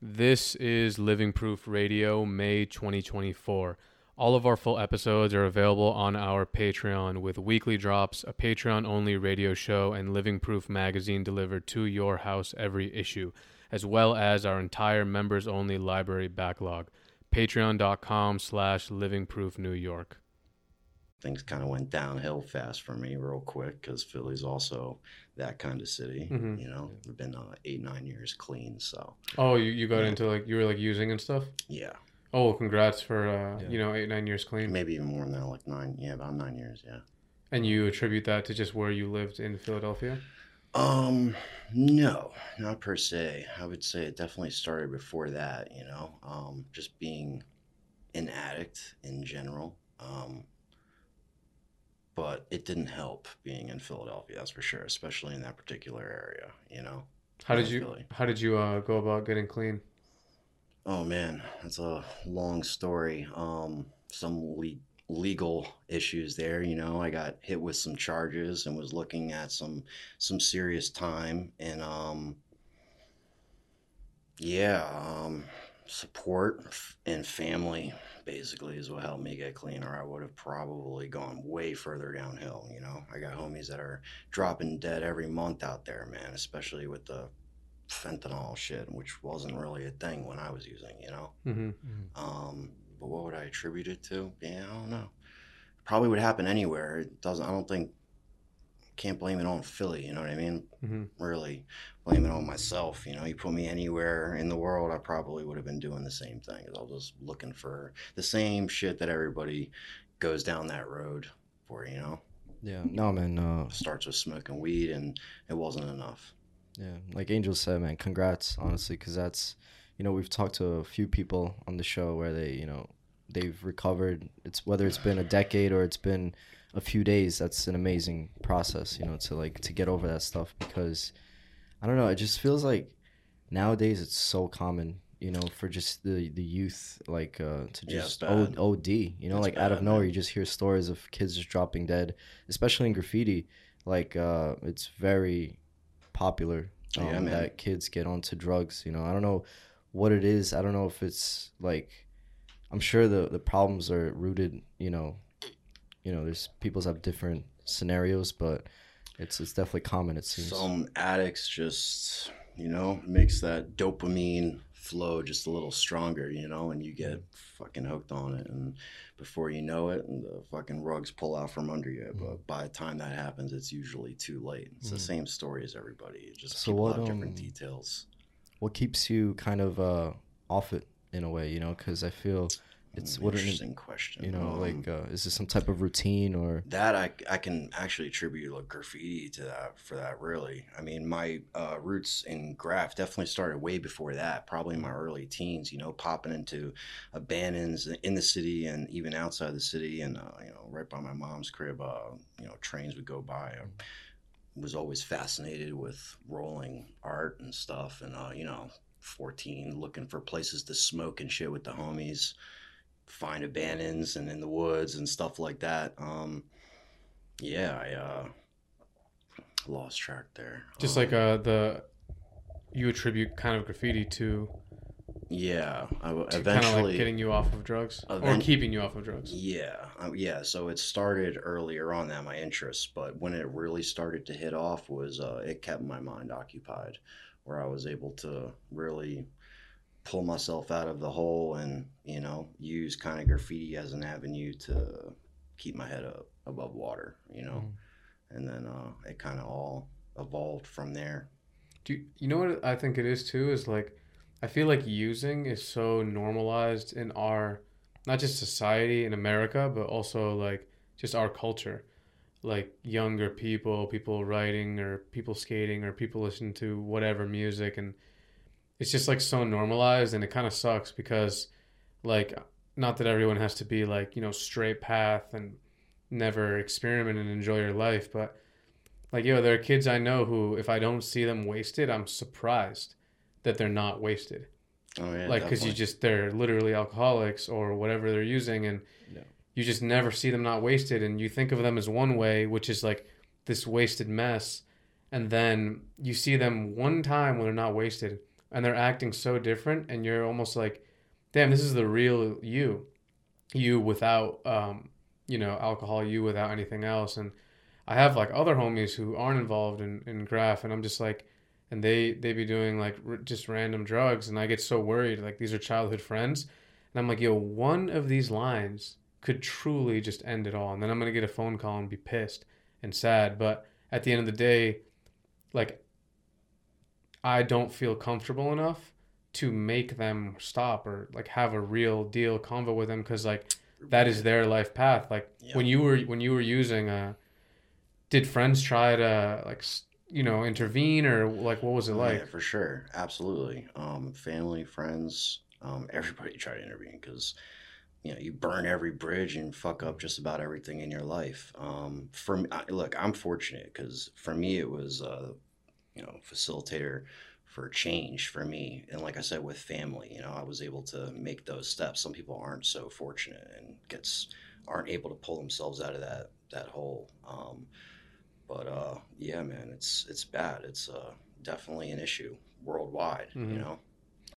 This is Living Proof Radio, May 2024. All of our full episodes are available on our Patreon with weekly drops, a Patreon only radio show, and Living Proof magazine delivered to your house every issue, as well as our entire members only library backlog. Patreon.com slash Living Proof New York. Things kind of went downhill fast for me real quick because Philly's also that kind of city. Mhm. You know, we've been uh, eight nine years clean, so Oh, you, you got into like, you were like using and stuff? yeah, Oh, congrats for, uh, Yeah. you know, eight, nine years clean. maybe even more than that, like nine. Yeah, about nine years. Yeah. And you attribute that to just where you lived in Philadelphia? Um, no, not per se. I would say it definitely started before that. You know, um, just being an addict in general. Um, but it didn't help being in Philadelphia, that's for sure, especially in that particular area. You know. How did you, Philly. how did you, uh, go about getting clean? Oh man, that's a long story. Um, some le- legal issues there. You know, I got hit with some charges and was looking at some some serious time. And um, yeah, um, support and family basically is what helped me get clean, or I would have probably gone way further downhill. You know, I got homies that are dropping dead every month out there, man. Especially with the fentanyl shit, which wasn't really a thing when I was using, you know. Mm-hmm. Um, but what would I attribute it to? Yeah, I don't know. Probably would happen anywhere. It doesn't. I don't think. Can't blame it on Philly. You know what I mean? Mm-hmm. Really, blame it on myself. You know, you put me anywhere in the world, I probably would have been doing the same thing. I was just looking for the same shit that everybody goes down that road for. You know, Yeah, no, man. Uh, starts with smoking weed, and it wasn't enough. yeah, like Angel said, man. Congrats, honestly, because that's, you know, we've talked to a few people on the show where they, you know, they've recovered. It's whether it's been a decade or it's been a few days. That's an amazing process, you know, to like to get over that stuff because, I don't know. It just feels like nowadays it's so common. You know, for just the the youth, like uh, to Yeah, just o- bad. OD. You know, It's like out of nowhere, man. you just hear stories of kids just dropping dead, especially in graffiti. Like uh, it's very popular um, Yeah, that kids get onto drugs. You know, I don't know what it is. I don't know if it's like I'm sure the the problems are rooted. You know, you know, there's people have different scenarios, but it's it's definitely common. It seems. Some addicts just, you know, makes that dopamine flow just a little stronger, you know, and you get fucking hooked on it. And before you know it, and the fucking rugs pull out from under you. Mm. But by the time that happens, it's usually too late. It's the Mm. same story as everybody. It just So what, have different um, details. what keeps you kind of uh, off it in a way? You know, because I feel it's what an- interesting question. you know, Um, like uh, is this some type of routine or? That I, I can actually attribute like graffiti to that for that really. I mean, my uh, roots in graph definitely started way before that, probably in my early teens. You know, popping into abandons in the city and even outside the city, and uh, you know, right by my mom's crib. Uh, you know, trains would go by. I was always fascinated with rolling art and stuff, and uh, you know, fourteen looking for places to smoke and shit with the homies find abandons and in the woods and stuff like that. Um, yeah, I uh, lost track there. Just Um, like uh, the you attribute kind of graffiti to, yeah, I w- to kind eventually of like getting you off of drugs or keeping you off of drugs. Yeah, uh, yeah. So it started earlier on that my interest, but when it really started to hit off was uh, it kept my mind occupied, where I was able to really pull myself out of the hole and you know use kind of graffiti as an avenue to keep my head up above water, you know, and then uh, it kind of all evolved from there. Do you, you know what I think it is too? Is like, I feel like using is so normalized in our, not just society in America, but also like just our culture. Like younger people, people writing or people skating or people listening to whatever music. And it's just like so normalized and it kind of sucks because, like, not that everyone has to be like, you know, straight path and never experiment and enjoy your life, but like, yo, there are kids I know who, if I don't see them wasted, I'm surprised that they're not wasted. Oh yeah, like, because you just, they're literally alcoholics or whatever they're using, and Yeah. you just never see them not wasted. And you think of them as one way, which is like this wasted mess. And then you see them one time when they're not wasted, and they're acting so different and you're almost like damn this is the real you. You without um you know alcohol you without anything else. And i have like other homies who aren't involved in in graph and i'm just like and they they be doing like r- just random drugs and i get so worried like these are childhood friends. And i'm like yo one of these lines could truly just end it all. And then i'm gonna get a phone call and be pissed and sad. But at the end of the day like i don't feel comfortable enough to make them stop or like have a real deal convo with them because like that is their life path like Yeah. when you were when you were using uh did friends try to like you know intervene or like what was it like yeah, for sure, absolutely. Um, family, friends, um, everybody tried to intervene because you know you burn every bridge and fuck up just about everything in your life. Um, for me, I- look, I'm fortunate because for me it was uh, you know facilitator for change for me, and like I said, with family, you know, I was able to make those steps. Some people aren't so fortunate and gets aren't able to pull themselves out of that that hole. Um, but uh, yeah, man, it's it's bad. It's uh, definitely an issue worldwide. Mhm. You know.